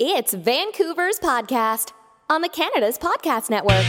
It's Vancouver's podcast on the Canada's Podcast Network.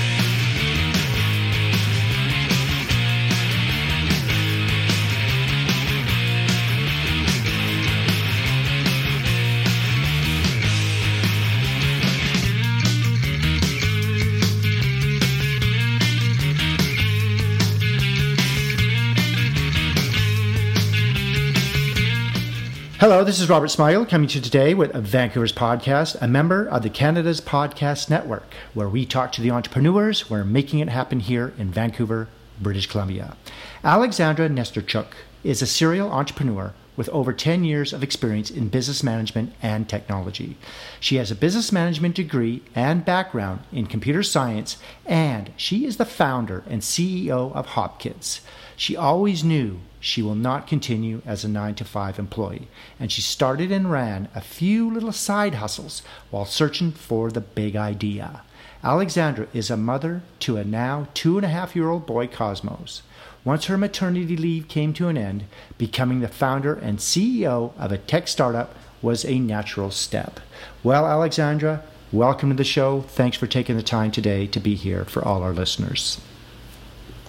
Hello, this is Robert Smile coming to you today with Vancouver's podcast, a member of the Canada's Podcast Network, where we talk to the entrepreneurs who are making it happen here in Vancouver, British Columbia. Alexandra Nesterchuk is a serial entrepreneur with over 10 years of experience in business management and technology. She has a business management degree and background in computer science, and she is the founder and CEO of HopKids. She always knew she will not continue as a 9 to 5 employee, and she started and ran a few little side hustles while searching for the big idea. Alexandra is a mother to a now two and a half year old boy, Cosmos. Once her maternity leave came to an end, becoming the founder and CEO of a tech startup was a natural step. Well, Alexandra, welcome to the show. Thanks for taking the time today to be here for all our listeners.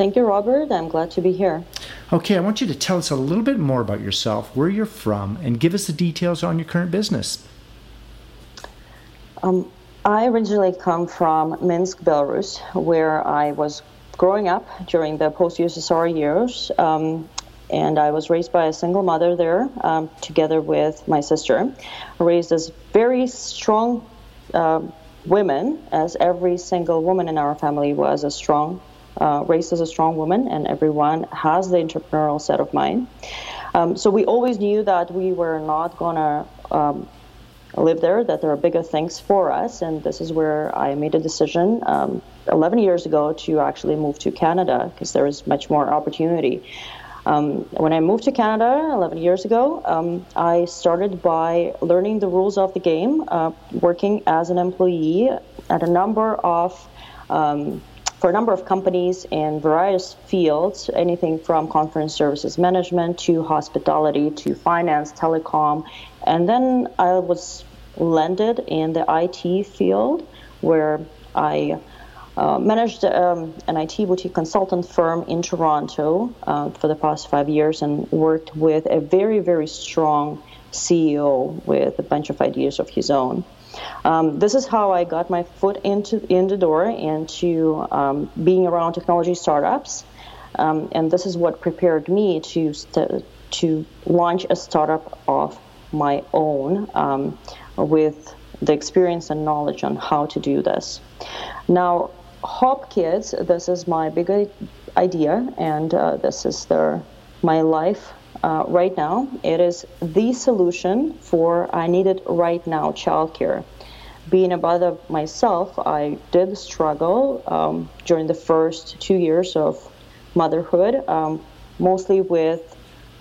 Thank you, Robert. I'm glad to be here. Okay, I want you to tell us a little bit more about yourself, where you're from, and give us the details on your current business. Um, I originally come from Minsk, Belarus, where I was growing up during the post USSR years. Um, and I was raised by a single mother there, um, together with my sister. Raised as very strong uh, women, as every single woman in our family was a strong uh, raised as a strong woman, and everyone has the entrepreneurial set of mind. Um, so we always knew that we were not gonna um, live there, that there are bigger things for us, and this is where I made a decision um, 11 years ago to actually move to Canada because there is much more opportunity. Um, when I moved to Canada 11 years ago, um, I started by learning the rules of the game, uh, working as an employee at a number of um, for a number of companies in various fields, anything from conference services management to hospitality to finance, telecom. And then I was landed in the IT field where I uh, managed um, an IT boutique consultant firm in Toronto uh, for the past five years and worked with a very, very strong CEO with a bunch of ideas of his own. Um, this is how I got my foot into in the door into um, being around technology startups, um, and this is what prepared me to st- to launch a startup of my own um, with the experience and knowledge on how to do this. Now, Hop Kids, this is my big idea, and uh, this is the my life uh, right now. It is the solution for I need it right now childcare. Being a mother myself, I did struggle um, during the first two years of motherhood, um, mostly with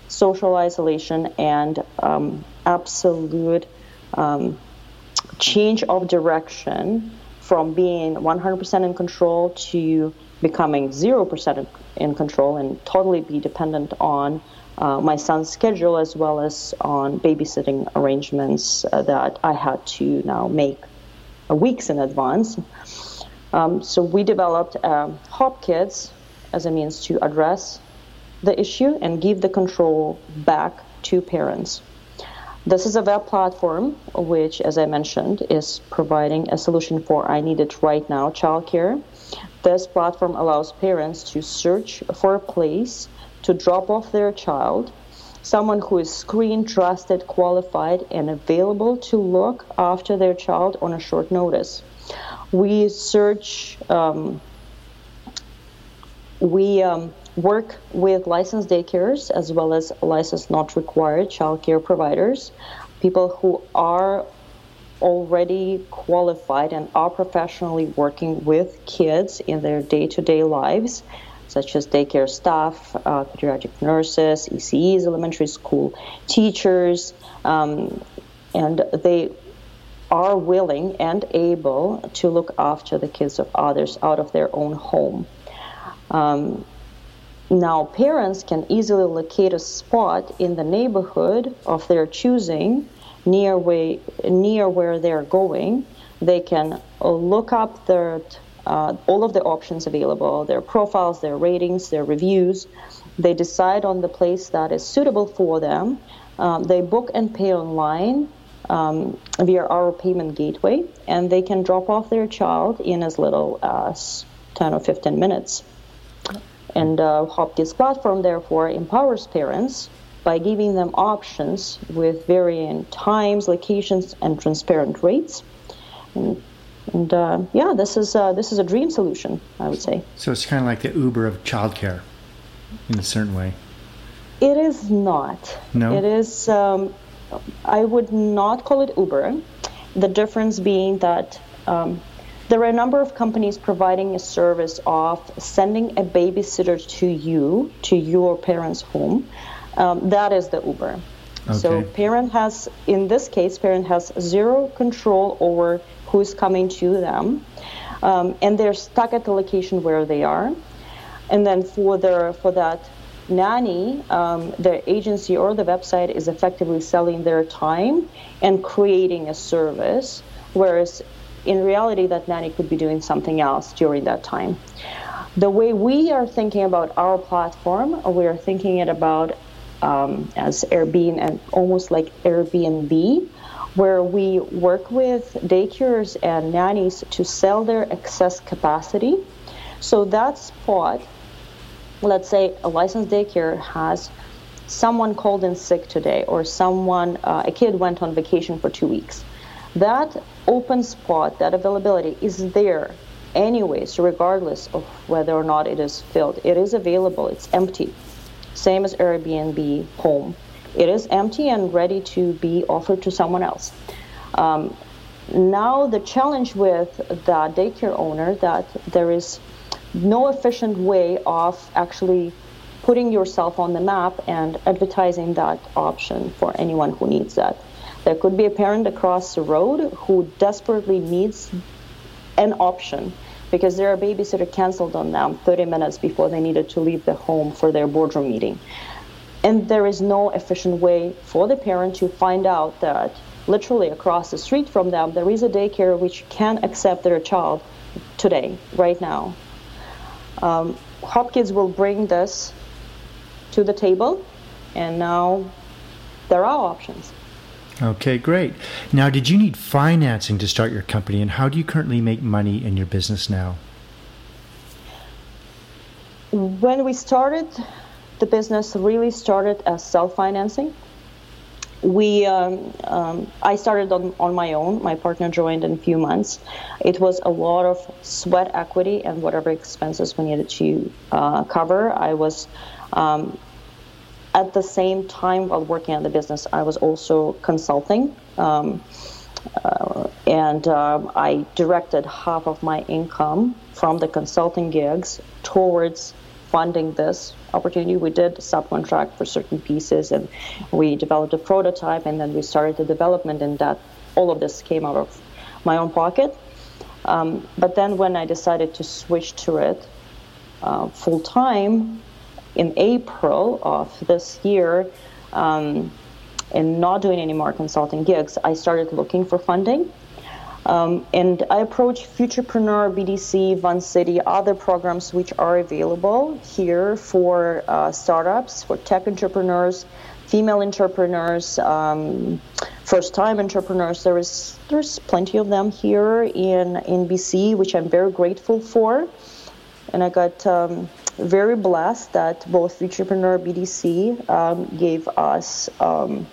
social isolation and um, absolute um, change of direction from being 100% in control to becoming 0% in control and totally be dependent on uh, my son's schedule as well as on babysitting arrangements uh, that I had to now make weeks in advance. Um, so we developed uh, Hop Kids as a means to address the issue and give the control back to parents. This is a web platform which, as I mentioned, is providing a solution for I need it right now childcare. This platform allows parents to search for a place to drop off their child, someone who is screened, trusted, qualified, and available to look after their child on a short notice. We search, um, we um, work with licensed daycares as well as licensed not required childcare providers, people who are already qualified and are professionally working with kids in their day to day lives such as daycare staff, uh, pediatric nurses, ECEs, elementary school teachers, um, and they are willing and able to look after the kids of others out of their own home. Um, now, parents can easily locate a spot in the neighborhood of their choosing near way near where they're going, they can look up their uh, all of the options available, their profiles, their ratings, their reviews. They decide on the place that is suitable for them. Um, they book and pay online um, via our payment gateway, and they can drop off their child in as little as 10 or 15 minutes. And uh, Hopkids platform therefore empowers parents by giving them options with varying times, locations, and transparent rates. And, and uh, yeah, this is uh, this is a dream solution, I would say. So it's kind of like the Uber of childcare, in a certain way. It is not. No. It is. Um, I would not call it Uber. The difference being that um, there are a number of companies providing a service of sending a babysitter to you, to your parents' home. Um, that is the Uber. Okay. So parent has, in this case, parent has zero control over who's coming to them, um, and they're stuck at the location where they are. And then for their for that nanny, um, the agency or the website is effectively selling their time and creating a service, whereas in reality, that nanny could be doing something else during that time. The way we are thinking about our platform, we are thinking it about um, as Airbnb and almost like Airbnb, where we work with daycares and nannies to sell their excess capacity. So that spot, let's say a licensed daycare has someone called in sick today, or someone, uh, a kid went on vacation for two weeks. That open spot, that availability is there anyways, regardless of whether or not it is filled. It is available, it's empty. Same as Airbnb home. It is empty and ready to be offered to someone else. Um, now the challenge with the daycare owner that there is no efficient way of actually putting yourself on the map and advertising that option for anyone who needs that. There could be a parent across the road who desperately needs an option because their babysitter canceled on them 30 minutes before they needed to leave the home for their boardroom meeting. And there is no efficient way for the parent to find out that literally across the street from them there is a daycare which can accept their child today, right now. Um, Hopkids will bring this to the table, and now there are options. Okay, great. Now, did you need financing to start your company, and how do you currently make money in your business now? When we started, the business really started as self financing. We, um, um, I started on, on my own. My partner joined in a few months. It was a lot of sweat equity and whatever expenses we needed to uh, cover. I was um, at the same time while working on the business, I was also consulting. Um, uh, and uh, I directed half of my income from the consulting gigs towards funding this opportunity. We did subcontract for certain pieces and we developed a prototype and then we started the development, and that all of this came out of my own pocket. Um, but then when I decided to switch to it uh, full time, in April of this year, um, and not doing any more consulting gigs, I started looking for funding. Um, and I approached Futurpreneur, BDC, Vancity, other programs which are available here for uh, startups, for tech entrepreneurs, female entrepreneurs, um, first-time entrepreneurs. There is there's plenty of them here in in BC, which I'm very grateful for. And I got um, very blessed that both Futurpreneur BDC um, gave us um,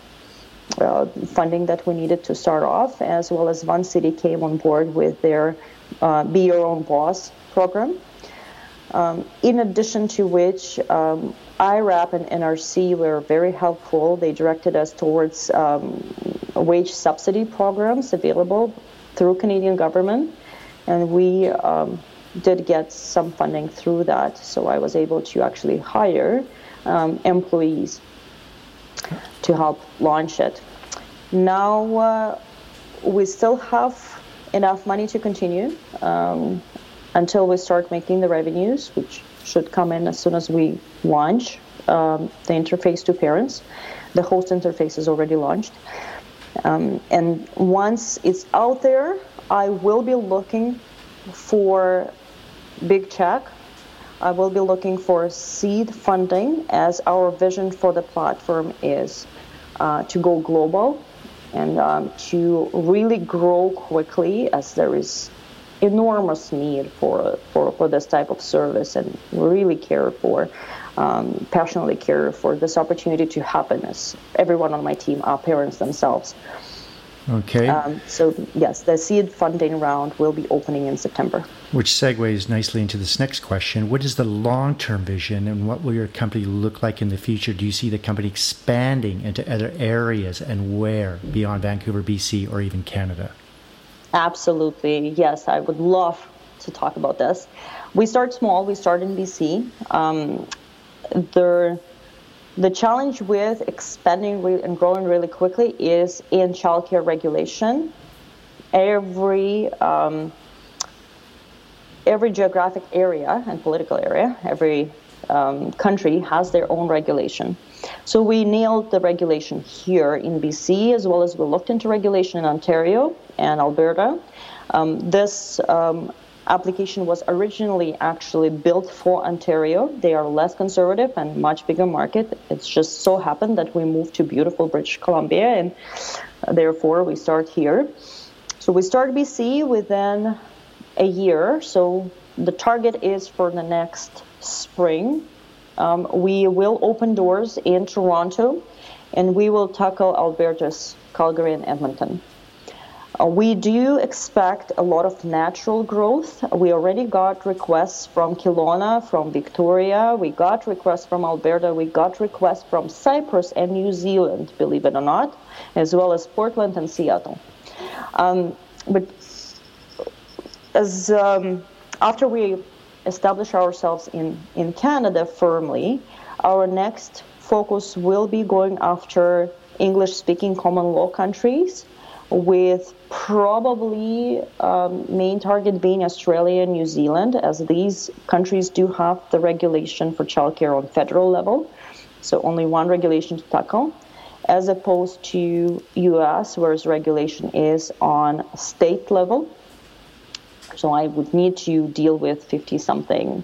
uh, funding that we needed to start off, as well as Vancity came on board with their uh, Be Your Own Boss program. Um, in addition to which, um, IRAP and NRC were very helpful. They directed us towards um, wage subsidy programs available through Canadian government, and we um, did get some funding through that, so I was able to actually hire um, employees to help launch it. Now uh, we still have enough money to continue um, until we start making the revenues, which should come in as soon as we launch um, the interface to parents. The host interface is already launched. Um, and once it's out there, I will be looking for big check. I will be looking for seed funding as our vision for the platform is uh, to go global and um, to really grow quickly as there is enormous need for, for, for this type of service and really care for, um, passionately care for this opportunity to happen as everyone on my team are parents themselves. Okay. Um, so, yes, the seed funding round will be opening in September. Which segues nicely into this next question. What is the long term vision and what will your company look like in the future? Do you see the company expanding into other areas and where beyond Vancouver, BC, or even Canada? Absolutely. Yes, I would love to talk about this. We start small, we start in BC. Um, there the challenge with expanding and growing really quickly is in childcare regulation. Every um, every geographic area and political area, every um, country has their own regulation. So we nailed the regulation here in BC as well as we looked into regulation in Ontario and Alberta. Um, this um, application was originally actually built for Ontario. They are less conservative and much bigger market. It's just so happened that we moved to beautiful British Columbia, and therefore we start here. So we start BC within a year. So the target is for the next spring. Um, we will open doors in Toronto, and we will tackle Alberta's Calgary and Edmonton. Uh, we do expect a lot of natural growth. We already got requests from Kelowna, from Victoria. We got requests from Alberta. We got requests from Cyprus and New Zealand, believe it or not, as well as Portland and Seattle. Um, but as um, after we establish ourselves in, in Canada firmly, our next focus will be going after English speaking common law countries with probably um, main target being Australia and New Zealand, as these countries do have the regulation for childcare on federal level, so only one regulation to tackle, as opposed to U.S., where whereas regulation is on state level. So I would need to deal with 50 something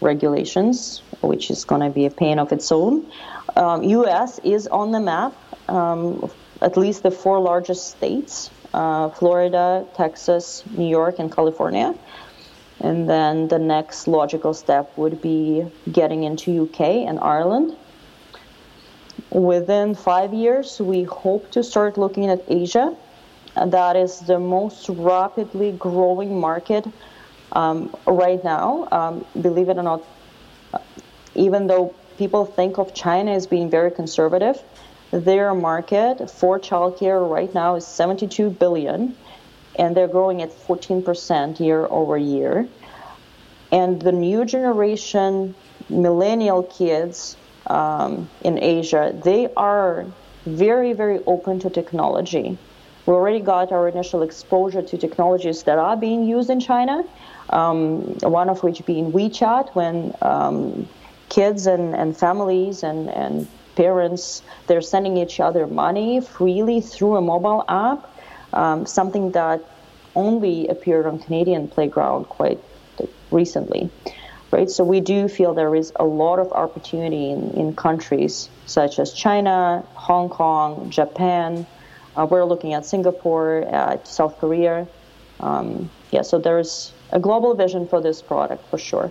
regulations, which is going to be a pain of its own. Um, U.S. is on the map. Um, at least the four largest states uh, Florida, Texas, New York, and California. And then the next logical step would be getting into UK and Ireland. Within five years, we hope to start looking at Asia. That is the most rapidly growing market um, right now. Um, believe it or not, even though people think of China as being very conservative, their market for childcare right now is 72 billion, and they're growing at 14% year over year. And the new generation millennial kids um, in Asia, they are very, very open to technology. We already got our initial exposure to technologies that are being used in China, um, one of which being WeChat, when um, kids and, and families and, and parents they're sending each other money freely through a mobile app, um, something that only appeared on Canadian playground quite recently. Right, so we do feel there is a lot of opportunity in, in countries such as China, Hong Kong, Japan. Uh, we're looking at Singapore, at South Korea. Um, yeah, so there's a global vision for this product for sure.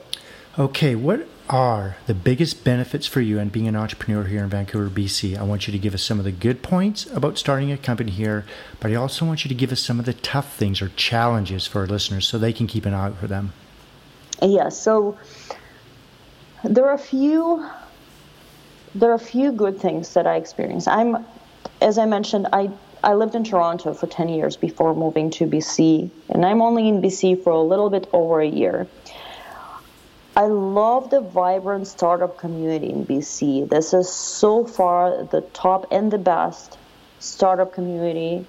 Okay, what are the biggest benefits for you in being an entrepreneur here in Vancouver, BC? I want you to give us some of the good points about starting a company here, but I also want you to give us some of the tough things or challenges for our listeners so they can keep an eye out for them. Yeah, so there are a few there are a few good things that I experienced. I'm as I mentioned, I I lived in Toronto for 10 years before moving to BC, and I'm only in BC for a little bit over a year. I love the vibrant startup community in BC. This is so far the top and the best startup community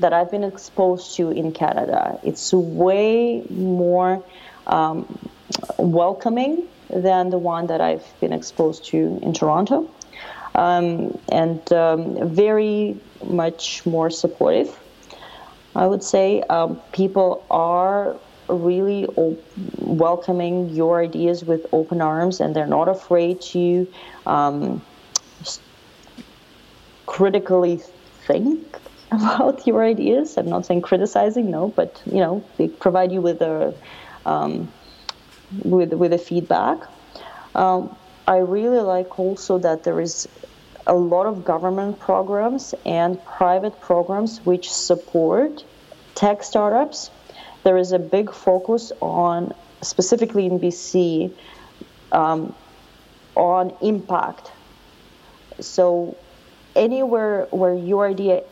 that I've been exposed to in Canada. It's way more um, welcoming than the one that I've been exposed to in Toronto. um, and um, very much more supportive. I would say um, people are really welcoming your ideas with open arms, and they're not afraid to um, critically think about your ideas. I'm not saying criticizing, no, but you know, they provide you with a um, with with a feedback. Um, I really like also that there is a lot of government programs and private programs which support tech startups. There is a big focus on, specifically in BC, um, on impact. So anywhere where your idea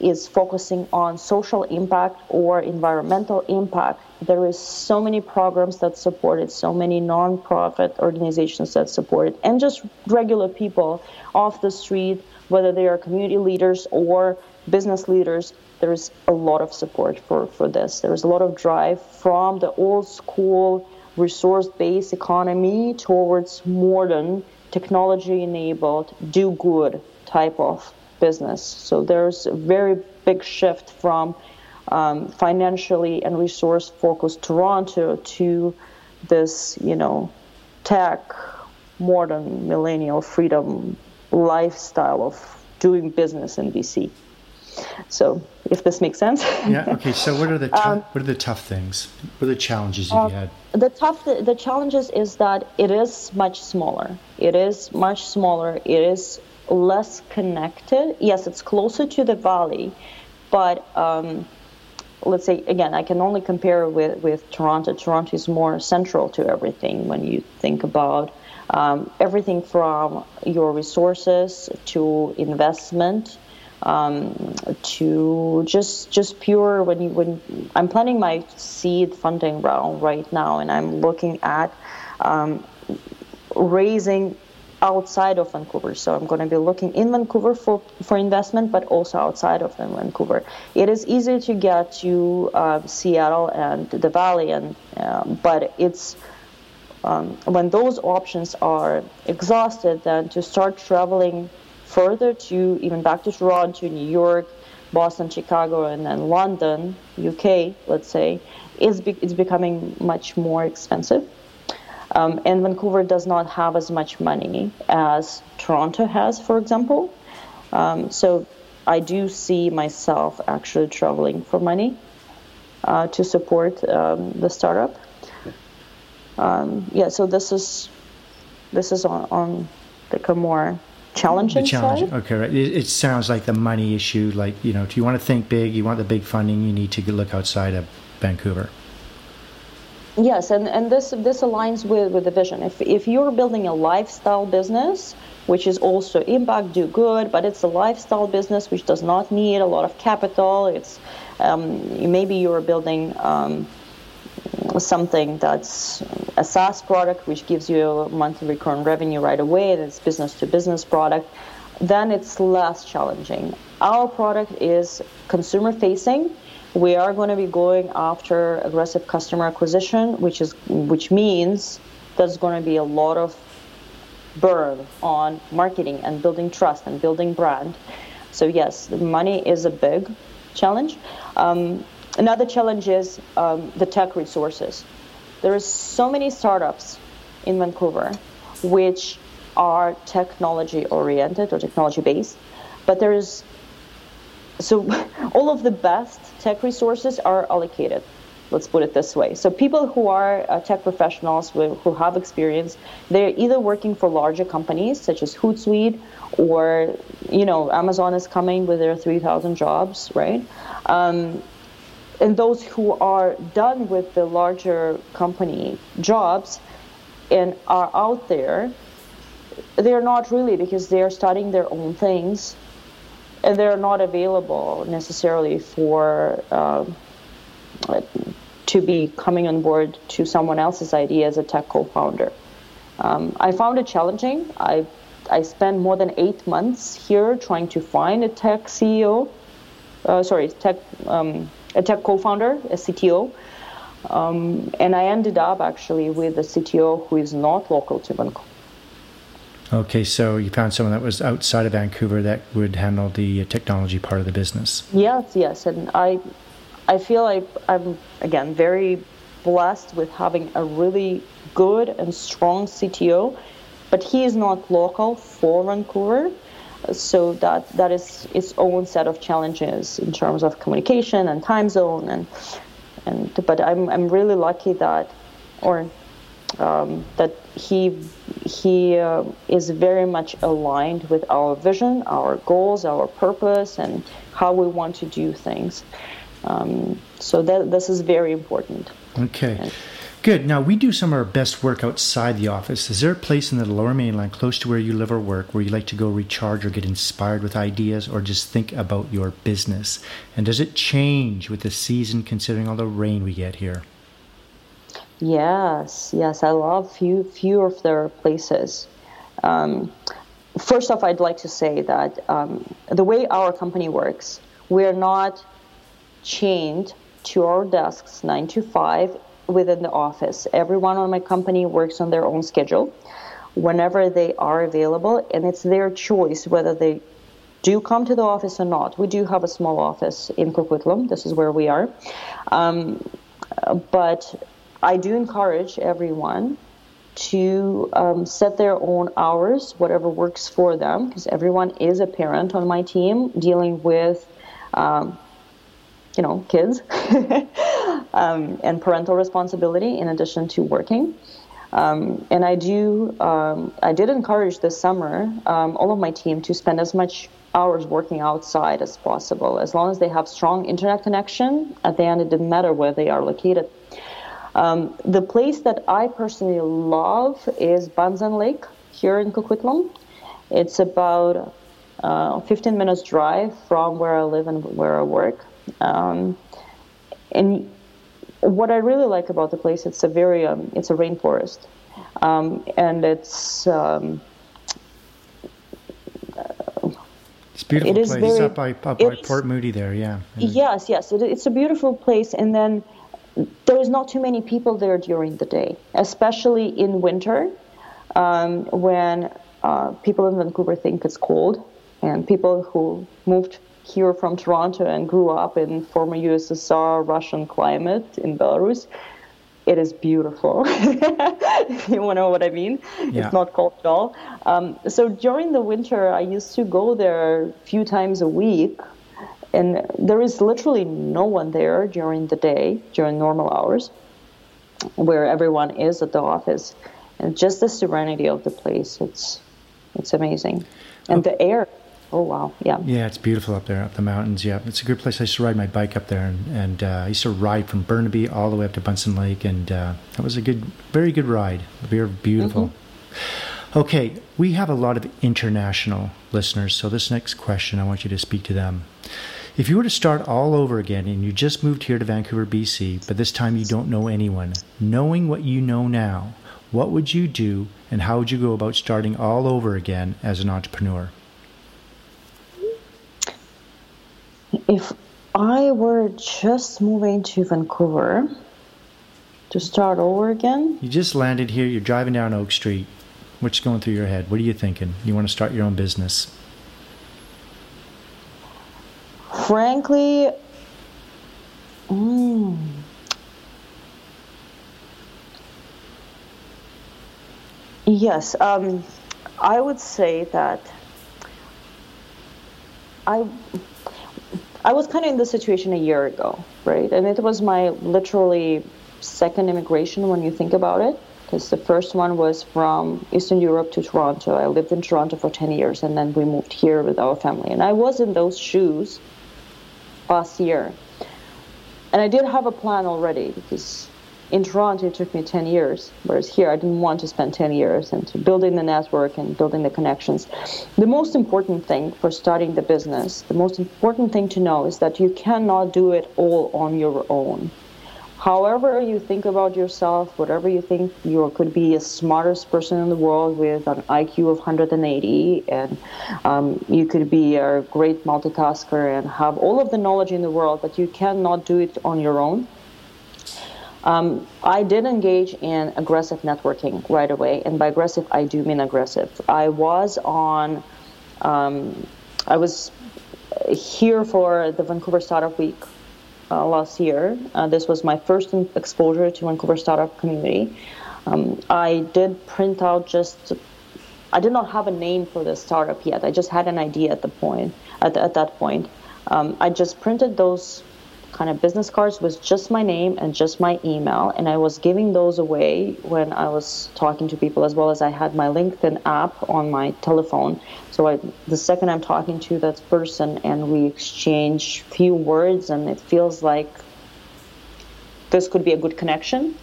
is focusing on social impact or environmental impact. There is so many programs that support it, so many nonprofit organizations that support it, and just regular people off the street, whether they are community leaders or business leaders. There is a lot of support for, for this. There is a lot of drive from the old school resource-based economy towards modern technology-enabled do good type of business. So there's a very big shift from um, financially and resource focused Toronto to this, you know, tech, modern millennial freedom lifestyle of doing business in BC. So, if this makes sense. yeah. Okay. So, what are the tu- um, what are the tough things? What are the challenges you've uh, had? The tough the, the challenges is that it is much smaller. It is much smaller. It is less connected. Yes, it's closer to the valley, but um, let's say again, I can only compare with with Toronto. Toronto is more central to everything when you think about um, everything from your resources to investment. Um, to just just pure when you when I'm planning my seed funding round right now, and I'm looking at um, raising outside of Vancouver. So I'm going to be looking in Vancouver for, for investment, but also outside of Vancouver. It is easy to get to uh, Seattle and the Valley, and uh, but it's um, when those options are exhausted, then to start traveling further to even back to Toronto, New York, Boston, Chicago, and then London, UK, let's say, is be- it's becoming much more expensive. Um, and Vancouver does not have as much money as Toronto has, for example. Um, so I do see myself actually traveling for money uh, to support um, the startup. Um, yeah, so this is this is on, on a more challenging the challenge. Side. Okay, right. It, it, sounds like the money issue. Like you know, if you want to think big, you want the big funding, you need to look outside of Vancouver. Yes, and, and this this aligns with, with the vision. If if you're building a lifestyle business, which is also impact, do good, but it's a lifestyle business which does not need a lot of capital. It's um, maybe you're building um, something that's a SaaS product which gives you monthly recurring revenue right away. That's business to business product. Then it's less challenging. Our product is consumer facing we are going to be going after aggressive customer acquisition, which is which means there's going to be a lot of burn on marketing and building trust and building brand. So yes, money is a big challenge. Um, another challenge is um, the tech resources. There is so many startups in Vancouver which are technology oriented or technology based, but there is so all of the best tech resources are allocated. Let's put it this way. So people who are uh, tech professionals who have experience they're either working for larger companies such as hootsuite or you know amazon is coming with their 3000 jobs right? Um, and those who are done with the larger company jobs and are out there they're not really because they're studying their own things and they're not available necessarily for uh, to be coming on board to someone else's idea as a tech co-founder. Um, I found it challenging. I I spent more than eight months here trying to find a tech CEO, uh, sorry, tech um, a tech co-founder, a CTO, um, and I ended up actually with a CTO who is not local to Vancouver. Okay, so you found someone that was outside of Vancouver that would handle the technology part of the business. Yes, yes, and I, I feel like I'm again very blessed with having a really good and strong CTO, but he is not local for Vancouver so that that is its own set of challenges in terms of communication and time zone and and but I'm I'm really lucky that or um, that he he uh, is very much aligned with our vision, our goals, our purpose, and how we want to do things. Um, so that this is very important. Okay. And, Good. Now, we do some of our best work outside the office. Is there a place in the lower mainland close to where you live or work where you like to go recharge or get inspired with ideas or just think about your business? And does it change with the season considering all the rain we get here? Yes, yes. I love few, few of their places. Um, first off, I'd like to say that um, the way our company works, we're not chained to our desks nine to five within the office. Everyone on my company works on their own schedule whenever they are available, and it's their choice whether they do come to the office or not. We do have a small office in Coquitlam. This is where we are. Um, but I do encourage everyone to um, set their own hours, whatever works for them, because everyone is a parent on my team dealing with, um, you know, kids. um, and parental responsibility in addition to working. Um, and I do, um, I did encourage this summer um, all of my team to spend as much hours working outside as possible, as long as they have strong internet connection. At the end, it didn't matter where they are located. Um, the place that I personally love is Buntzen Lake here in Coquitlam. It's about uh, 15 minutes drive from where I live and where I work. Um, and what I really like about the place, it's a very, um, it's a rainforest, um, and it's. Um, it's beautiful it is place. Very, it's up by, up by Port Moody there, yeah. Yes, yes, it, it's a beautiful place, and then there's not too many people there during the day, especially in winter, um, when uh, people in Vancouver think it's cold, and people who moved here from Toronto and grew up in former USSR Russian climate in Belarus, it is beautiful. you want to know what I mean? Yeah. It's not cold at all. Um, so during the winter, I used to go there a few times a week, and there is literally no one there during the day, during normal hours, where everyone is at the office. And just the serenity of the place, it's it's amazing. And the air Oh wow, yeah. Yeah, it's beautiful up there, up the mountains. Yeah, it's a good place. I used to ride my bike up there, and, and uh, I used to ride from Burnaby all the way up to Buntzen Lake, and uh, that was a good, very good ride. Very beautiful. Mm-hmm. Okay, we have a lot of international listeners, so this next question, I want you to speak to them. If you were to start all over again and you just moved here to Vancouver, BC, but this time you don't know anyone, knowing what you know now, what would you do and how would you go about starting all over again as an entrepreneur? If I were just moving to Vancouver to start over again. You just landed here, you're driving down Oak Street. What's going through your head? What are you thinking? You want to start your own business? Frankly, mm, yes, um, I would say that I I was kind of in this situation a year ago, right? And it was my literally second immigration when you think about it, because the first one was from Eastern Europe to Toronto. I lived in Toronto for 10 years, and then we moved here with our family. And I was in those shoes last year. And I did have a plan already because in Toronto, it took me 10 years, whereas here I didn't want to spend 10 years into building the network and building the connections. The most important thing for starting the business, the most important thing to know is that you cannot do it all on your own. However, you think about yourself, whatever you think you could be the smartest person in the world with an IQ of 180, and um, you could be a great multitasker and have all of the knowledge in the world, but you cannot do it on your own Um, I did engage in aggressive networking right away, and by aggressive, I do mean aggressive. I was on, um, I was here for the Vancouver Startup Week uh, last year. Uh, this was my first exposure to Vancouver startup community. Um, I did print out just. I did not have a name for the startup yet. I just had an idea at the point. At, at that point, um, I just printed those kind of business cards with just my name and just my email, and I was giving those away when I was talking to people, as well as I had my LinkedIn app on my telephone. So I, the second I'm talking to that person, and we exchange few words, and it feels like this could be a good connection,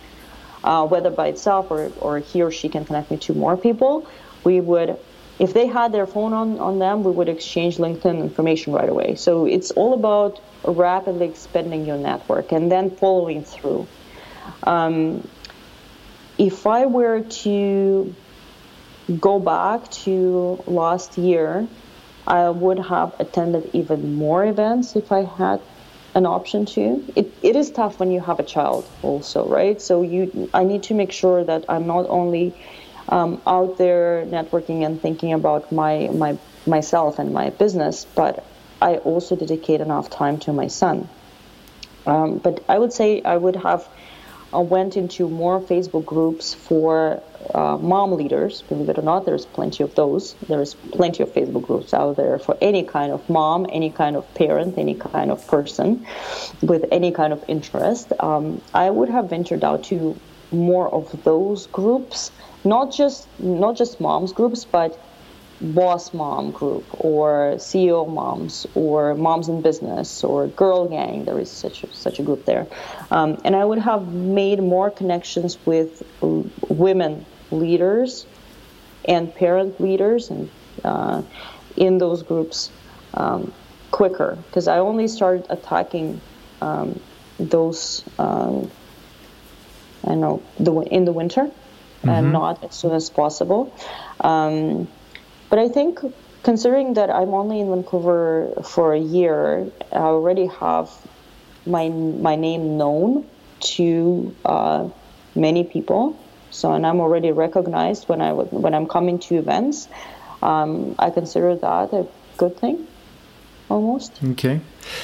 uh, whether by itself or, or he or she can connect me to more people. We would if they had their phone on, on them, we would exchange LinkedIn information right away. So it's all about rapidly expanding your network and then following through. Um, if I were to go back to last year, I would have attended even more events if I had an option to. It, it is tough when you have a child also, right? So you I need to make sure that I'm not only um, out there networking and thinking about my my myself and my business, but I also dedicate enough time to my son. Um, but I would say I would have uh, went into more Facebook groups for uh, mom leaders. Believe it or not, there's plenty of those. There's plenty of Facebook groups out there for any kind of mom, any kind of parent, any kind of person with any kind of interest. Um, I would have ventured out to more of those groups not just not just moms groups, but boss mom group or CEO moms or moms in business or girl gang. There is such a, such a group there, um, and I would have made more connections with women leaders and parent leaders and uh, in those groups um, quicker because I only started attacking um, those. I know the in the winter mm-hmm. and not as soon as possible. Um, but I think considering that I'm only in Vancouver for a year, I already have my my name known to uh, many people. So, and I'm already recognized when I when I'm coming to events. Um, I consider that a good thing, almost. Okay.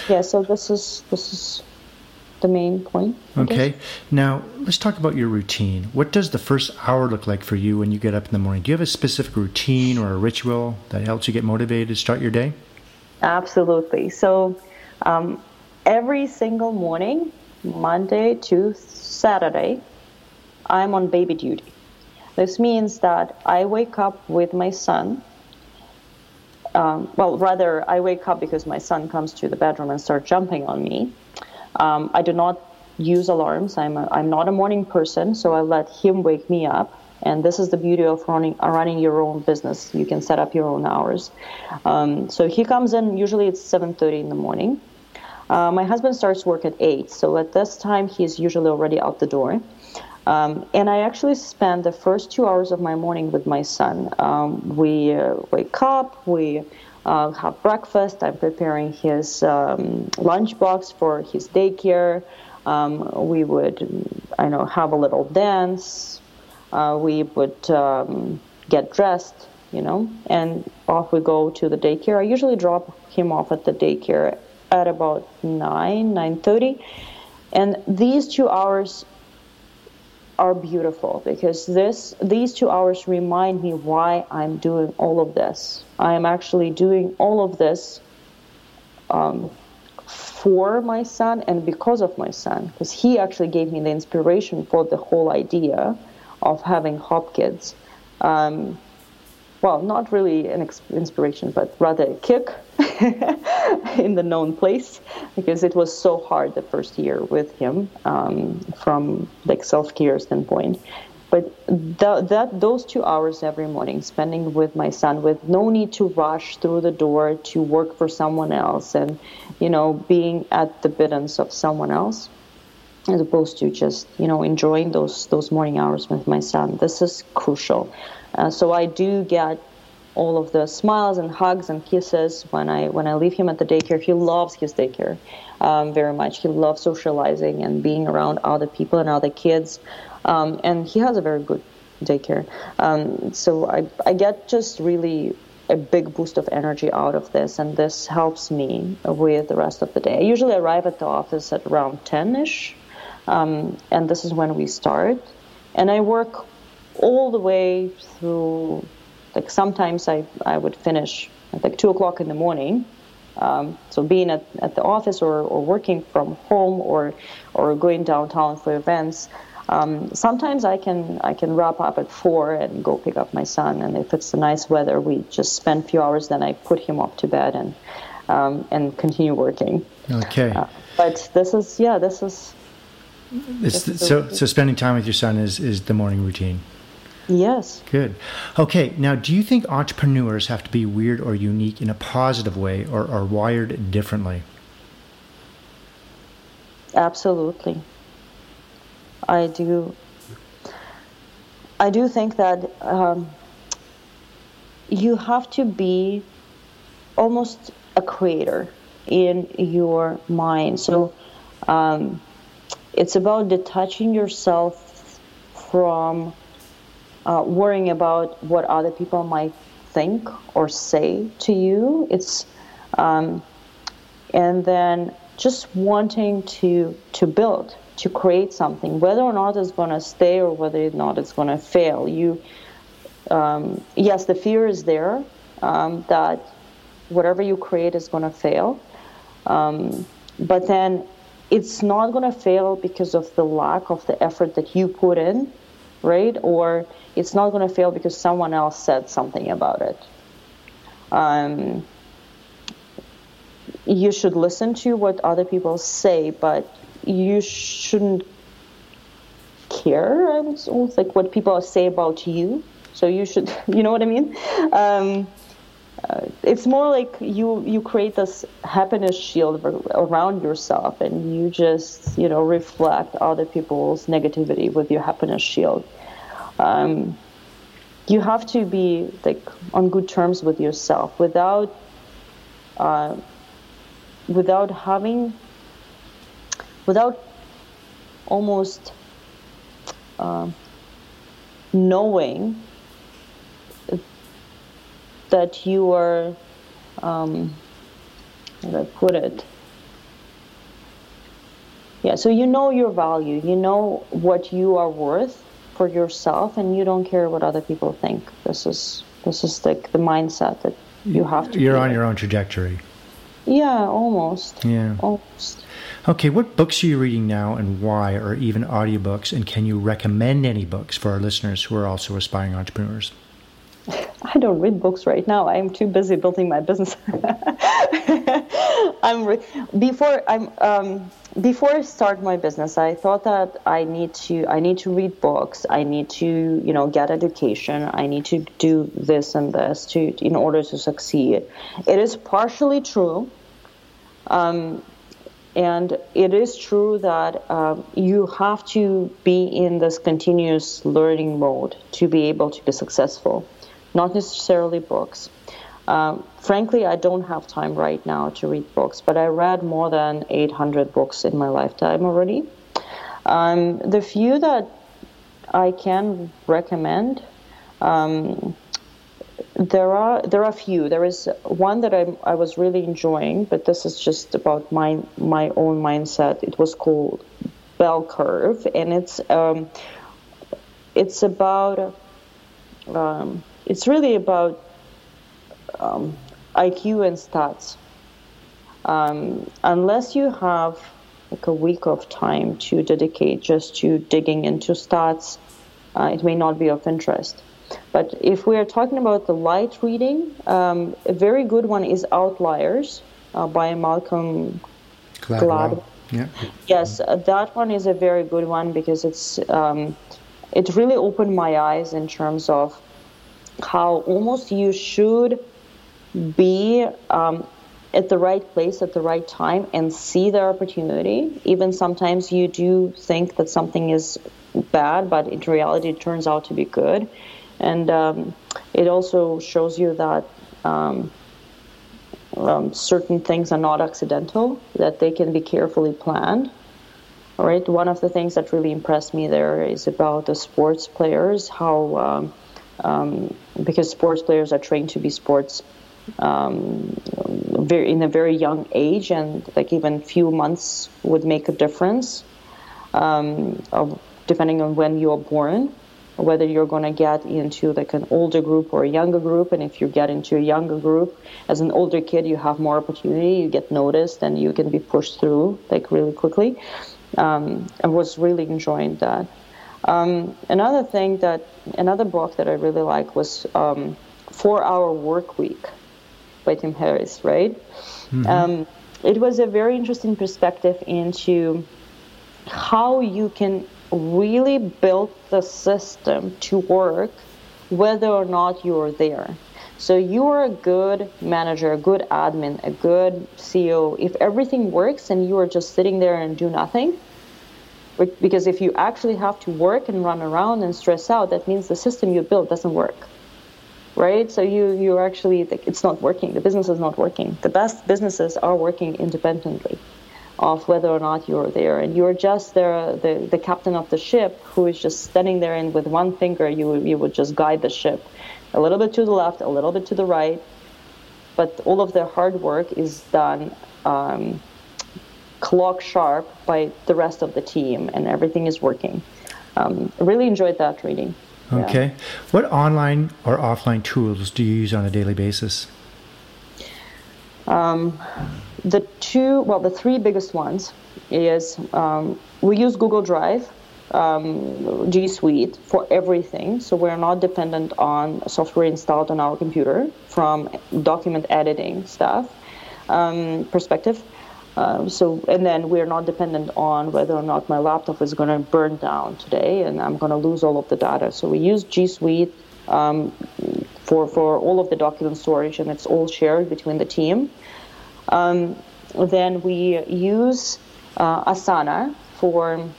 Yeah. So this is this is the main point. Okay. Now, let's talk about your routine. What does the first hour look like for you when you get up in the morning? Do you have a specific routine or a ritual that helps you get motivated to start your day? Absolutely. So, um, every single morning, Monday to Saturday, I'm on baby duty. This means that I wake up with my son. Um, well, rather, I wake up because my son comes to the bedroom and starts jumping on me. Um, I do not use alarms. I'm, a, I'm not a morning person, so I let him wake me up. And this is the beauty of running, running your own business. You can set up your own hours. Um, so he comes in, usually it's 7.30 in the morning. Uh, my husband starts work at 8, so at this time he's usually already out the door. Um, and I actually spend the first two hours of my morning with my son. Um, we uh, wake up, we uh, have breakfast. I'm preparing his um, lunchbox for his daycare. Um, we would, I know, have a little dance. Uh, we would um, get dressed, you know, and off we go to the daycare. I usually drop him off at the daycare at about nine, nine thirty, and these two hours are beautiful because this these two hours remind me why I'm doing all of this. I am actually doing all of this um, for my son and because of my son, because he actually gave me the inspiration for the whole idea of having Hop Kids. Um, well, not really an inspiration, but rather a kick in the known place because it was so hard the first year with him um, from like self-care standpoint. But that those two hours every morning, spending with my son, with no need to rush through the door to work for someone else, and you know being at the biddance of someone else, as opposed to just you know enjoying those those morning hours with my son. This is crucial. Uh, so I do get all of the smiles and hugs and kisses when I when I leave him at the daycare. He loves his daycare um, very much. He loves socializing and being around other people and other kids, um, and he has a very good daycare. Um, so I I get just really a big boost of energy out of this, and this helps me with the rest of the day. I usually arrive at the office at around 10 ish, um, and this is when we start. And I work all the way through, like sometimes I, I would finish at like 2 o'clock in the morning. Um, so being at, at the office or, or working from home or, or going downtown for events, um, sometimes I can I can wrap up at four and go pick up my son, and if it's a nice weather, we just spend a few hours. Then I put him up to bed and um, and continue working. Okay. Uh, but this is yeah, this is. This is so so spending time with your son is is the morning routine. Yes. Good. Okay. Now, do you think entrepreneurs have to be weird or unique in a positive way, or are wired differently? Absolutely. I do. I do think that um, you have to be almost a creator in your mind. So um, it's about detaching yourself from uh, worrying about what other people might think or say to you. It's um, and then just wanting to to build to create something, whether or not it's going to stay or whether or not it's going to fail. You, um, yes, the fear is there um, that whatever you create is going to fail, um, but then it's not going to fail because of the lack of the effort that you put in, right? Or it's not going to fail because someone else said something about it. Um, you should listen to what other people say, but you shouldn't care. I was almost like what people say about you. So you should, you know what I mean? Um, uh, it's more like you you create this happiness shield around yourself, and you just you know reflect other people's negativity with your happiness shield. Um, you have to be like on good terms with yourself without uh, without having without almost uh, knowing that you are, um, how do I put it? Yeah, so you know your value, you know what you are worth for yourself, and you don't care what other people think. This is this is like the mindset that you have to. You're on your own trajectory. Yeah, almost. Yeah. Almost. Okay, what books are you reading now and why, or even audiobooks? And can you recommend any books for our listeners who are also aspiring entrepreneurs? I don't read books right now. I'm too busy building my business. I'm re- before I'm um, before I start my business. I thought that I need to I need to read books. I need to you know get education. I need to do this and this to in order to succeed. It is partially true. Um, and it is true that um, you have to be in this continuous learning mode to be able to be successful not necessarily books. Um, frankly, I don't have time right now to read books, but I read more than 800 books in my lifetime already. Um, the few that I can recommend, um, there are there are a few. There is one that I, I was really enjoying, but this is just about my my own mindset. It was called Bell Curve, and it's um, it's about um, it's really about um, IQ and stats. Um, unless you have like a week of time to dedicate just to digging into stats, uh, it may not be of interest. But if we are talking about the light reading, um, a very good one is Outliers uh, by Malcolm Gladwell. Yeah. Yes, uh, that one is a very good one because it's um, it really opened my eyes in terms of how almost you should be um, at the right place at the right time and see the opportunity. Even sometimes you do think that something is bad, but in reality it turns out to be good. and um, it also shows you that um, um, certain things are not accidental, that they can be carefully planned. All right. One of the things that really impressed me there is about the sports players, how um, because sports players are trained to be sports um, very, in a very young age, and like even few months would make a difference, um, of, depending on when you are born whether you're going to get into like an older group or a younger group and if you get into a younger group as an older kid you have more opportunity you get noticed and you can be pushed through like really quickly. Um, i was really enjoying that um, another thing that another book that i really like was um, four hour work week by tim ferriss right mm-hmm. Um, it was a very interesting perspective into how you can really build the system to work whether or not you're there. So you're a good manager, a good admin, a good CEO. If everything works and you are just sitting there and do nothing, because if you actually have to work and run around and stress out, that means the system you built doesn't work. Right? So you you're actually it's not working. The business is not working. The best businesses are working independently of whether or not you're there. And you're just there, the, the captain of the ship who is just standing there and with one finger you, you would just guide the ship a little bit to the left, a little bit to the right. But all of the hard work is done um, clock sharp by the rest of the team and everything is working. Um, really enjoyed that reading. Okay. Yeah. What online or offline tools do you use on a daily basis? Um, the two, well, the three biggest ones is um, we use Google Drive, um, G Suite for everything. So we're not dependent on software installed on our computer from document editing stuff um, perspective. Um, so and then we're not dependent on whether or not my laptop is going to burn down today and I'm going to lose all of the data. So we use G Suite um, for for all of the document storage and it's all shared between the team. Um, then we use uh, Asana for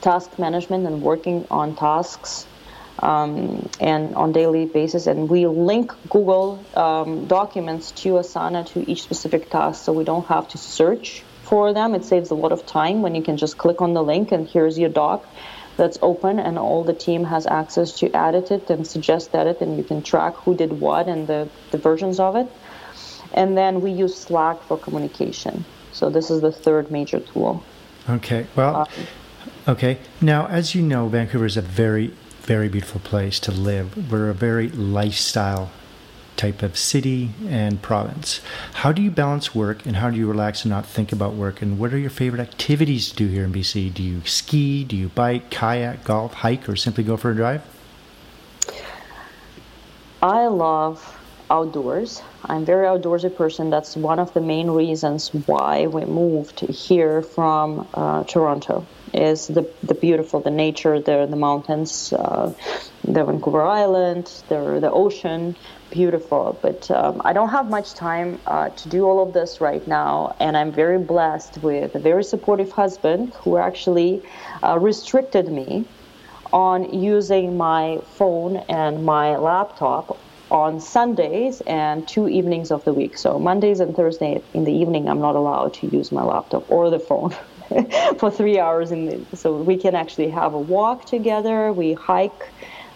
task management and working on tasks um, and on daily basis and we link google um, documents to asana to each specific task so we don't have to search for them it saves a lot of time when you can just click on the link and here's your doc that's open and all the team has access to edit it and suggest edit and you can track who did what and the, the versions of it and then we use Slack for communication. So this is the third major tool. Okay. Well, um, okay. Now, as you know, Vancouver is a very, very beautiful place to live. We're a very lifestyle type of city and province. How do you balance work and how do you relax and not think about work? And what are your favorite activities to do here in BC? Do you ski? Do you bike, kayak, golf, hike, or simply go for a drive? I love outdoors. I'm very outdoorsy person. That's one of the main reasons why we moved here from uh, Toronto. Is the the beautiful, the nature, the the mountains, uh, the Vancouver Island, the the ocean, beautiful. But um, I don't have much time uh, to do all of this right now, and I'm very blessed with a very supportive husband who actually uh, restricted me on using my phone and my laptop on Sundays and two evenings of the week. So Mondays and Thursday in the evening, I'm not allowed to use my laptop or the phone for three hours. The, so we can actually have a walk together. We hike.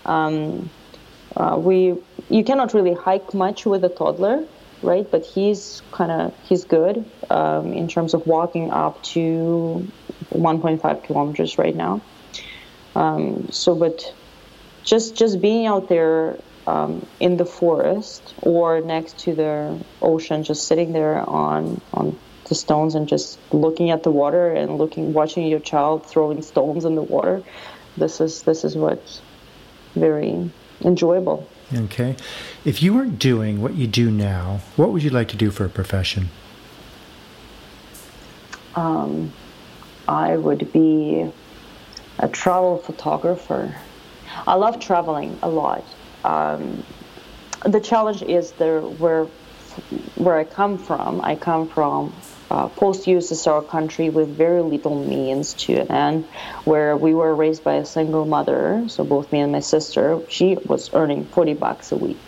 Um, uh, we you cannot really hike much with a toddler, right? But he's kind of he's good um, in terms of walking up to 1.5 kilometers right now. Um, so, but just just being out there um, in the forest or next to the ocean, just sitting there on on the stones and just looking at the water and looking, watching your child throwing stones in the water. This is this is what's very enjoyable. Okay, if you weren't doing what you do now, what would you like to do for a profession? Um, I would be a travel photographer. I love traveling a lot um, the challenge is there where where I come from. I come from uh, post-USSR country with very little means to an end, where we were raised by a single mother. So both me and my sister, she was earning 40 bucks a week.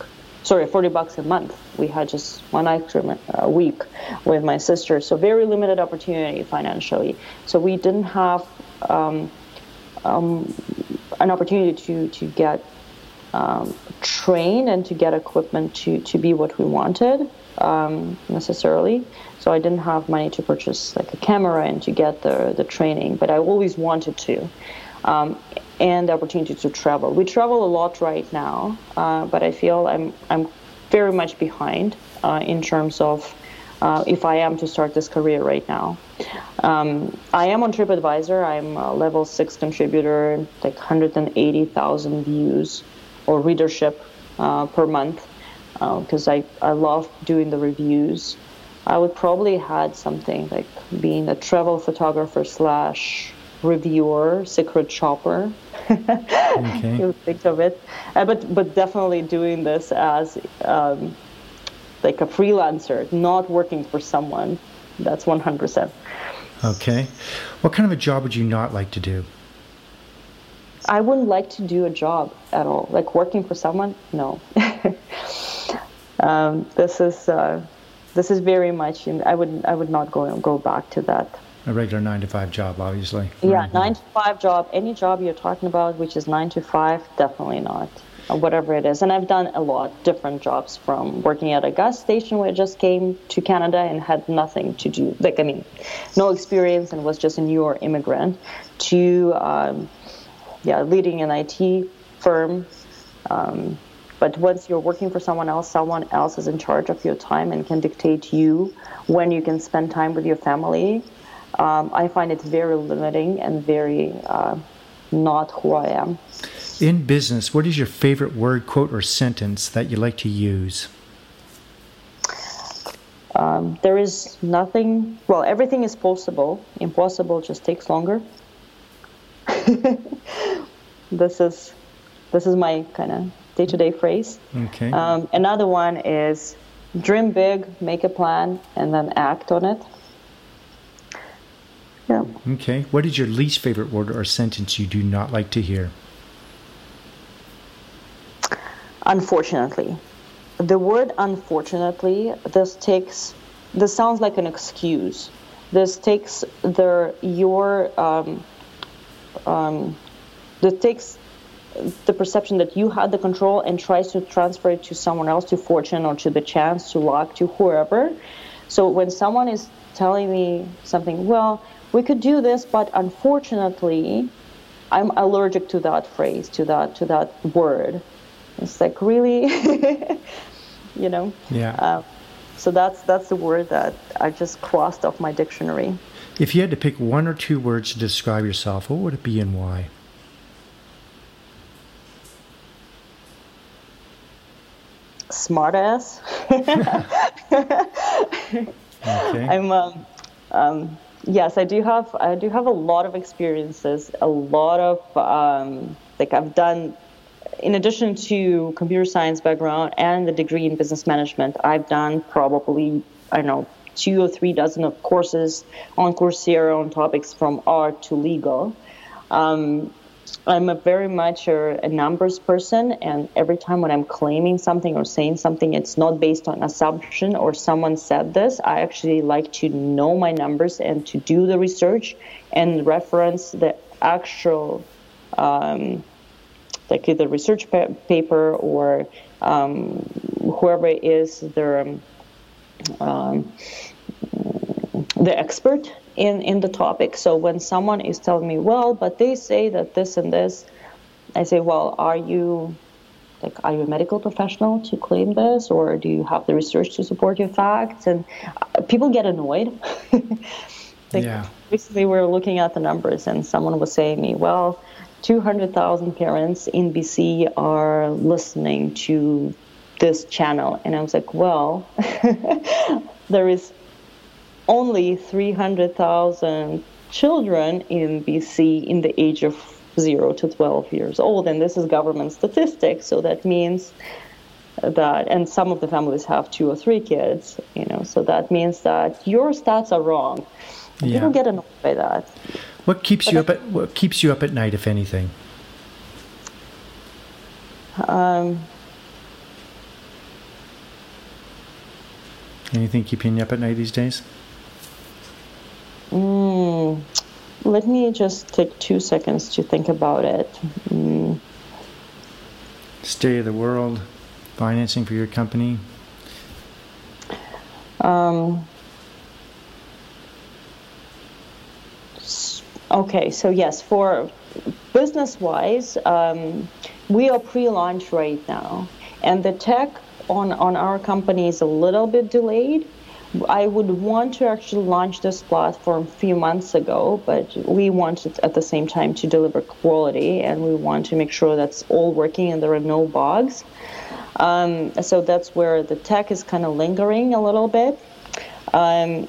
Sorry, 40 bucks a month. We had just one cream a week with my sister. So very limited opportunity financially. So we didn't have um, um, an opportunity to to get um, trained and to get equipment to to be what we wanted um, necessarily. So I didn't have money to purchase like a camera and to get the the training, but I always wanted to. Um, and the opportunity to travel. We travel a lot right now, uh, but I feel I'm I'm very much behind uh, in terms of uh, if I am to start this career right now. Um, I am on TripAdvisor. I'm a level six contributor, like 180,000 views or readership uh, per month because uh, I, I love doing the reviews. I would probably had something like being a travel photographer slash reviewer, secret shopper. okay. you think of it, uh, but but definitely doing this as um, like a freelancer, not working for someone. That's 100%. Okay. What kind of a job would you not like to do? I wouldn't like to do a job at all. Like working for someone, no. um, this is uh, this is very much. In, I would I would not go go back to that. A regular nine to five job, obviously. Yeah, nine to five job. Any job you're talking about, which is nine to five, definitely not whatever it is. And I've done a lot different jobs from working at a gas station where I just came to Canada and had nothing to do, like I mean, no experience and was just a newer immigrant, to um, yeah, leading an IT firm. Um, but once you're working for someone else, someone else is in charge of your time and can dictate you when you can spend time with your family. Um, I find it very limiting and very uh, not who I am. In business, what is your favorite word, quote, or sentence that you like to use? Um, there is nothing, well, everything is possible. Impossible just takes longer. this is this is my kind of day-to-day phrase. Okay. Um, another one is dream big, make a plan, and then act on it. Yeah. Okay. What is your least favorite word or sentence you do not like to hear? unfortunately. The word unfortunately, this takes, this sounds like an excuse. This takes the, your, um, um, this takes the perception that you had the control and tries to transfer it to someone else, to fortune or to the chance, to luck, to whoever. So when someone is telling me something, well, we could do this, but unfortunately, I'm allergic to that phrase, to that to that word. It's like really, you know. Yeah. Uh, so that's that's the word that I just crossed off my dictionary. If you had to pick one or two words to describe yourself, what would it be and why? Smartass. okay. I'm um, um, yes, I do have I do have a lot of experiences, a lot of um, like I've done in addition to computer science background and the degree in business management, I've done probably, I don't know, two or three dozen of courses on Coursera on topics from art to legal. Um, I'm a very much a, a, numbers person, and every time when I'm claiming something or saying something, it's not based on assumption or someone said this. I actually like to know my numbers and to do the research and reference the actual um, like either research pa- paper or um, whoever is the um, the expert in in the topic. So when someone is telling me, well, but they say that this and this, I say, well, are you like are you a medical professional to claim this or do you have the research to support your facts and uh, people get annoyed like yeah. recently we were looking at the numbers and someone was saying me well 200,000 parents in BC are listening to this channel. And I was like, well, there is only 300,000 children in BC in the age of 0 to 12 years old. And this is government statistics. So that means that and some of the families have two or three kids you know so that means that your stats are wrong yeah. people get annoyed by that what keeps but you up at what keeps you up at night if anything um, anything keeping you up at night these days mm, let me just take two seconds to think about it mm. state of the world financing for your company? Um, okay, so yes, for business wise, um, we are pre launch right now, and the tech on, on our company is a little bit delayed I would want to actually launch this platform a few months ago, but we wanted at the same time to deliver quality and we want to make sure that's all working and there are no bugs. Um, so that's where the tech is kind of lingering a little bit. Um,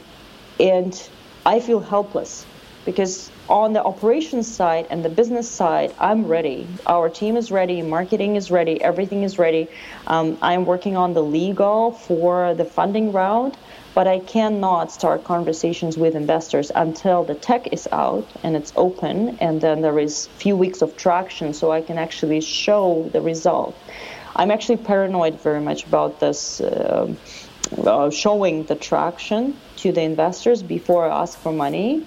and I feel helpless because on the operations side and the business side, I'm ready. Our team is ready, marketing is ready, everything is ready. Um, I'm working on the legal for the funding round but I cannot start conversations with investors until the tech is out and it's open, and then there is few weeks of traction, so I can actually show the result. I'm actually paranoid very much about this. Uh, uh, showing the traction to the investors before I ask for money,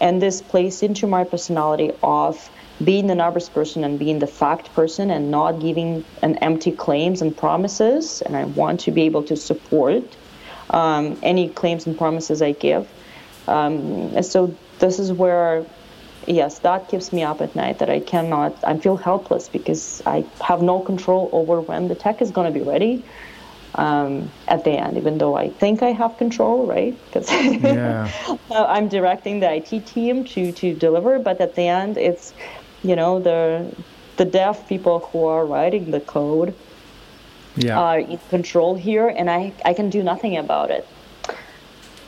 and this plays into my personality of being the numbers person and being the fact person and not giving an empty claims and promises. And I want to be able to support um, any claims and promises I give. Um, so this is where, yes, that keeps me up at night. That I cannot. I feel helpless because I have no control over when the tech is going to be ready. Um, at the end, even though I think I have control, right? Because yeah. I'm directing the IT team to to deliver, but at the end, it's you know the the deaf people who are writing the code yeah. in control here, and I, I can do nothing about it.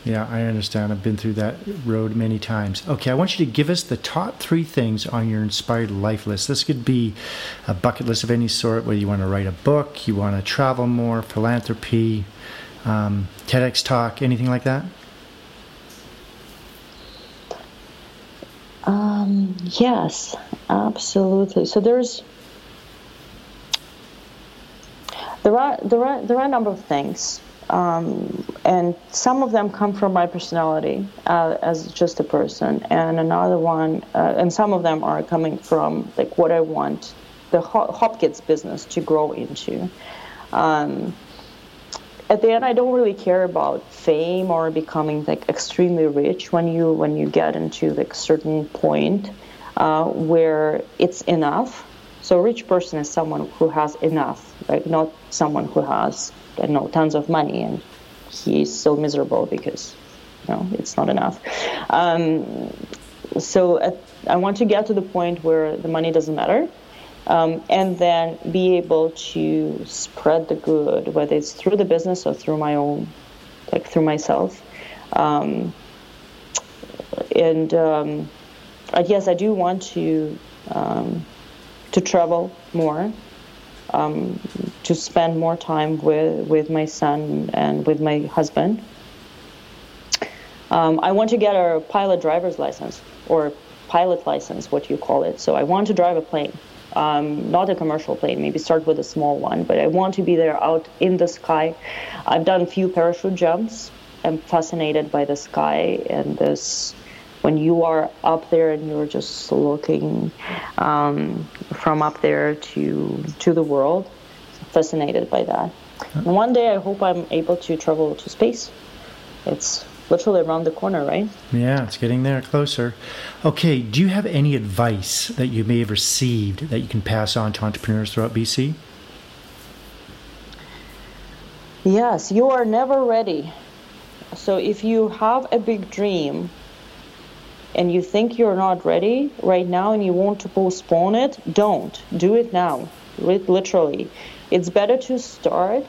Yeah, I understand. I've been through that road many times. Okay, I want you to give us the top three things on your inspired life list. This could be a bucket list of any sort, whether you want to write a book, you want to travel more, philanthropy, um, TEDx talk, anything like that? Um, yes, absolutely. So there's there are there are there are a number of things, um, and some of them come from my personality uh, as just a person, and another one, uh, and some of them are coming from like what I want the HopKids business to grow into. Um, at the end, I don't really care about fame or becoming like extremely rich when you when you get into like certain point uh, where it's enough so a rich person is someone who has enough, right? Not someone who has, I know, tons of money and he's so miserable because, you know, it's not enough. Um, so I want to get to the point where the money doesn't matter. Um, and then be able to spread the good, whether it's through the business or through my own, like through myself. Um, and um, yes, I do want to um, to travel more, um, to spend more time with, with my son and with my husband. Um, I want to get a pilot driver's license or pilot license, what you call it. So I want to drive a plane, um, not a commercial plane, maybe start with a small one, but I want to be there out in the sky. I've done a few parachute jumps. I'm fascinated by the sky and this when you are up there and you're just looking um, from up there to to the world, fascinated by that. And one day I hope I'm able to travel to space. It's literally around the corner, right? Yeah, it's getting there closer. Okay, do you have any advice that you may have received that you can pass on to entrepreneurs throughout BC? Yes, you are never ready. So if you have a big dream, and you think you're not ready right now and you want to postpone it, don't. Do it now. Literally. It's better to start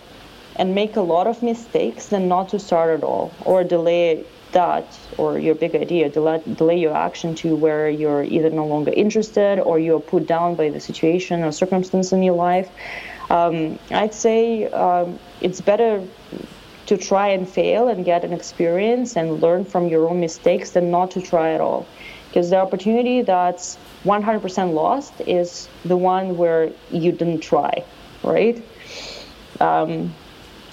and make a lot of mistakes than not to start at all or delay that or your big idea, delay, delay your action to where you're either no longer interested or you're put down by the situation or circumstance in your life. Um, I'd say um, it's better to try and fail and get an experience and learn from your own mistakes than not to try at all. Because the opportunity that's 100% lost is the one where you didn't try, right? Um,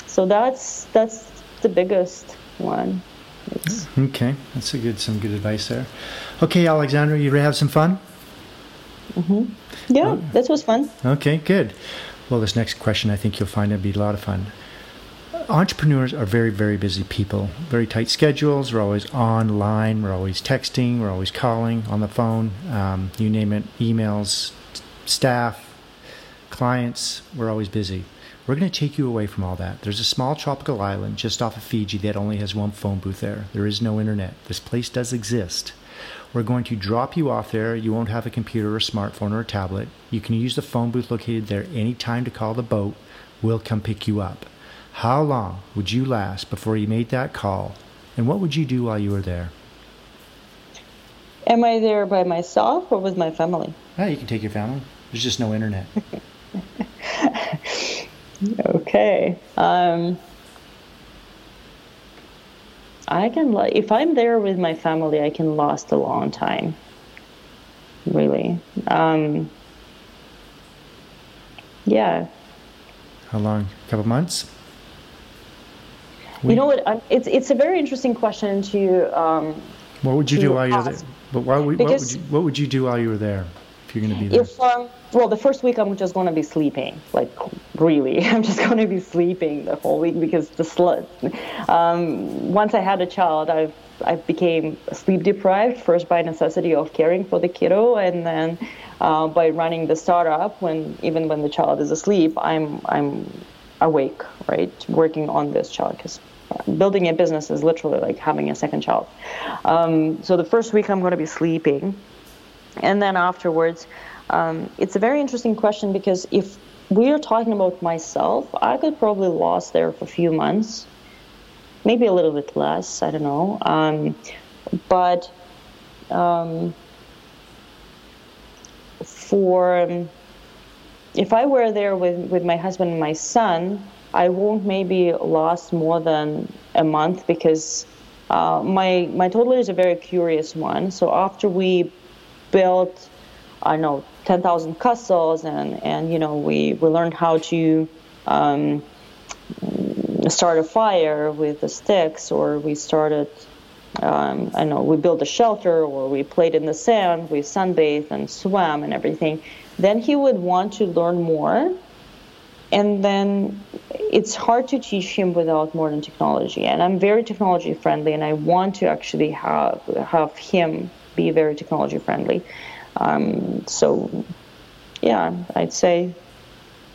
so that's that's the biggest one. It's, okay, that's a good some good advice there. Okay, Alexandra, you ready to have some fun? Mm-hmm. Yeah, oh. this was fun. Okay, good. Well, this next question I think you'll find it'll be a lot of fun entrepreneurs are very, very busy people, very tight schedules. We're always online, we're always texting, we're always calling on the phone, um, you name it, emails, staff, clients, we're always busy. We're going to take you away from all that. There's a small tropical island just off of Fiji that only has one phone booth there. There is no internet. This place does exist. We're going to drop you off there. You won't have a computer or smartphone or a tablet. You can use the phone booth located there anytime to call the boat. We'll come pick you up. How long would you last before you made that call? And what would you do while you were there? Am I there by myself or with my family? Oh, you can take your family. There's just no internet. okay. Um, I can, if I'm there with my family, I can last a long time. Really. Um, yeah. How long? A couple months? We, you know what? I'm, it's it's a very interesting question to. Um, what would you do while you're there? But why, what, what would you what would you do while you were there? If you're going to be there. If um, well, the first week I'm just going to be sleeping. Like really, I'm just going to be sleeping the whole week because the slut. Um, once I had a child, I've I became sleep deprived first by necessity of caring for the kiddo, and then uh, by running the startup. When even when the child is asleep, I'm I'm awake, right, working on this child because building a business is literally like having a second child. Um, so the first week I'm going to be sleeping, and then afterwards, um, it's a very interesting question because if we are talking about myself, I could probably last there for a few months, maybe a little bit less. I don't know, um, but um, for if I were there with, with my husband and my son, I won't maybe last more than a month because uh, my my toddler is a very curious one. So after we built, I know, 10,000 castles and, and, you know, we, we learned how to um, start a fire with the sticks or we started, um, I know, we built a shelter or we played in the sand, we sunbathed and swam and everything then he would want to learn more. And then it's hard to teach him without modern technology. And i'm very technology friendly and i want to actually have have him be very technology friendly. Um, so yeah i'd say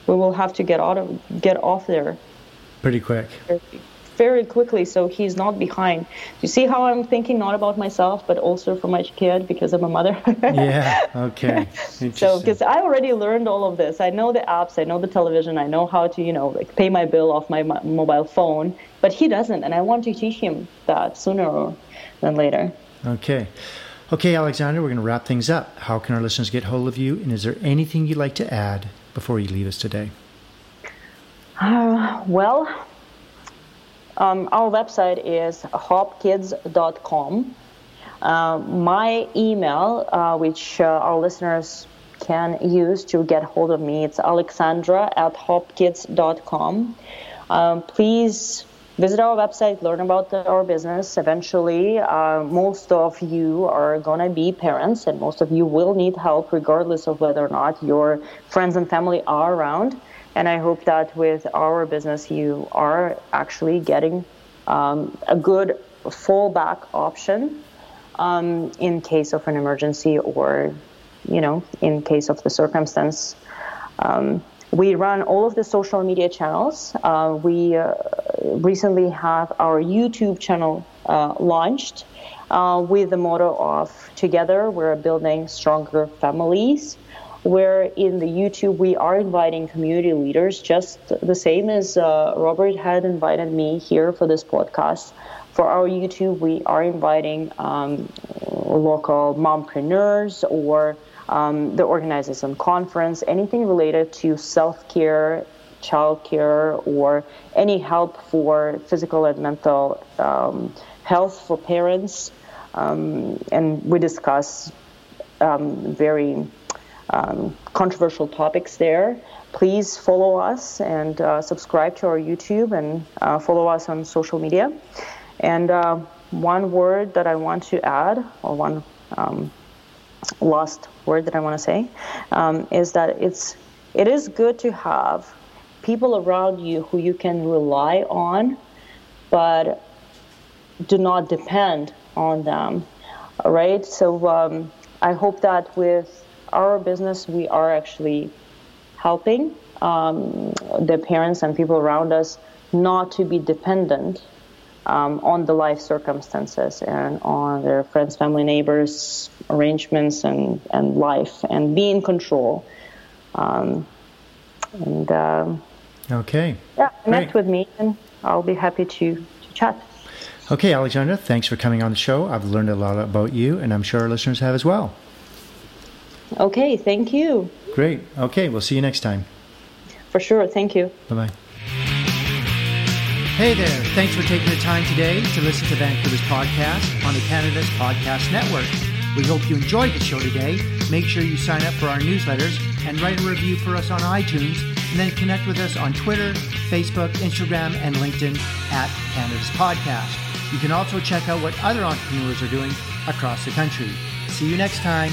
we will have to get out of get off there. Pretty quick very quickly so he's not behind. You see how I'm thinking not about myself but also for my kid because I'm a mother? yeah, okay. so because I already learned all of this. I know the apps, I know the television, I know how to, you know, like pay my bill off my mobile phone, but he doesn't and I want to teach him that sooner than later. Okay. Okay, Alexander, we're going to wrap things up. How can our listeners get hold of you and is there anything you'd like to add before you leave us today? Uh, well, um, our website is hopkids.com. Uh, my email, uh, which uh, our listeners can use to get hold of me, it's alexandra at hopkids.com. Um, please visit our website, learn about our business. Eventually, uh, most of you are going to be parents, and most of you will need help, regardless of whether or not your friends and family are around. And I hope that with our business, you are actually getting um, a good fallback option um, in case of an emergency or, you know, in case of the circumstance. Um, we run all of the social media channels. Uh, we uh, recently have our YouTube channel uh, launched uh, with the motto of Together we're building stronger families where in the YouTube we are inviting community leaders, just the same as uh, Robert had invited me here for this podcast. For our YouTube, we are inviting um, local mompreneurs or Um, the organizers and conference, anything related to self-care, childcare, or any help for physical and mental um, health for parents. Um, and we discuss um, very um, controversial topics there. Please follow us and uh, subscribe to our YouTube and uh, follow us on social media. And uh, one word that I want to add, or one um, last word that I want to say, um, is that it's it is good to have people around you who you can rely on, but do not depend on them. All right. So um, I hope that with our business, we are actually helping um, the parents and people around us not to be dependent um, on the life circumstances and on their friends, family, neighbors, arrangements, and, and life, and be in control. Um, and uh, okay, yeah, connect with me, and I'll be happy to, to chat. Okay, Alexandra, thanks for coming on the show. I've learned a lot about you, and I'm sure our listeners have as well. Okay, thank you. Great. Okay, we'll see you next time. For sure. Thank you. Bye bye. Hey there. Thanks for taking the time today to listen to Vancouver's podcast on the Canada's Podcast Network. We hope you enjoyed the show today. Make sure you sign up for our newsletters and write a review for us on iTunes, and then connect with us on Twitter, Facebook, Instagram, and LinkedIn at Canada's Podcast. You can also check out what other entrepreneurs are doing across the country. See you next time.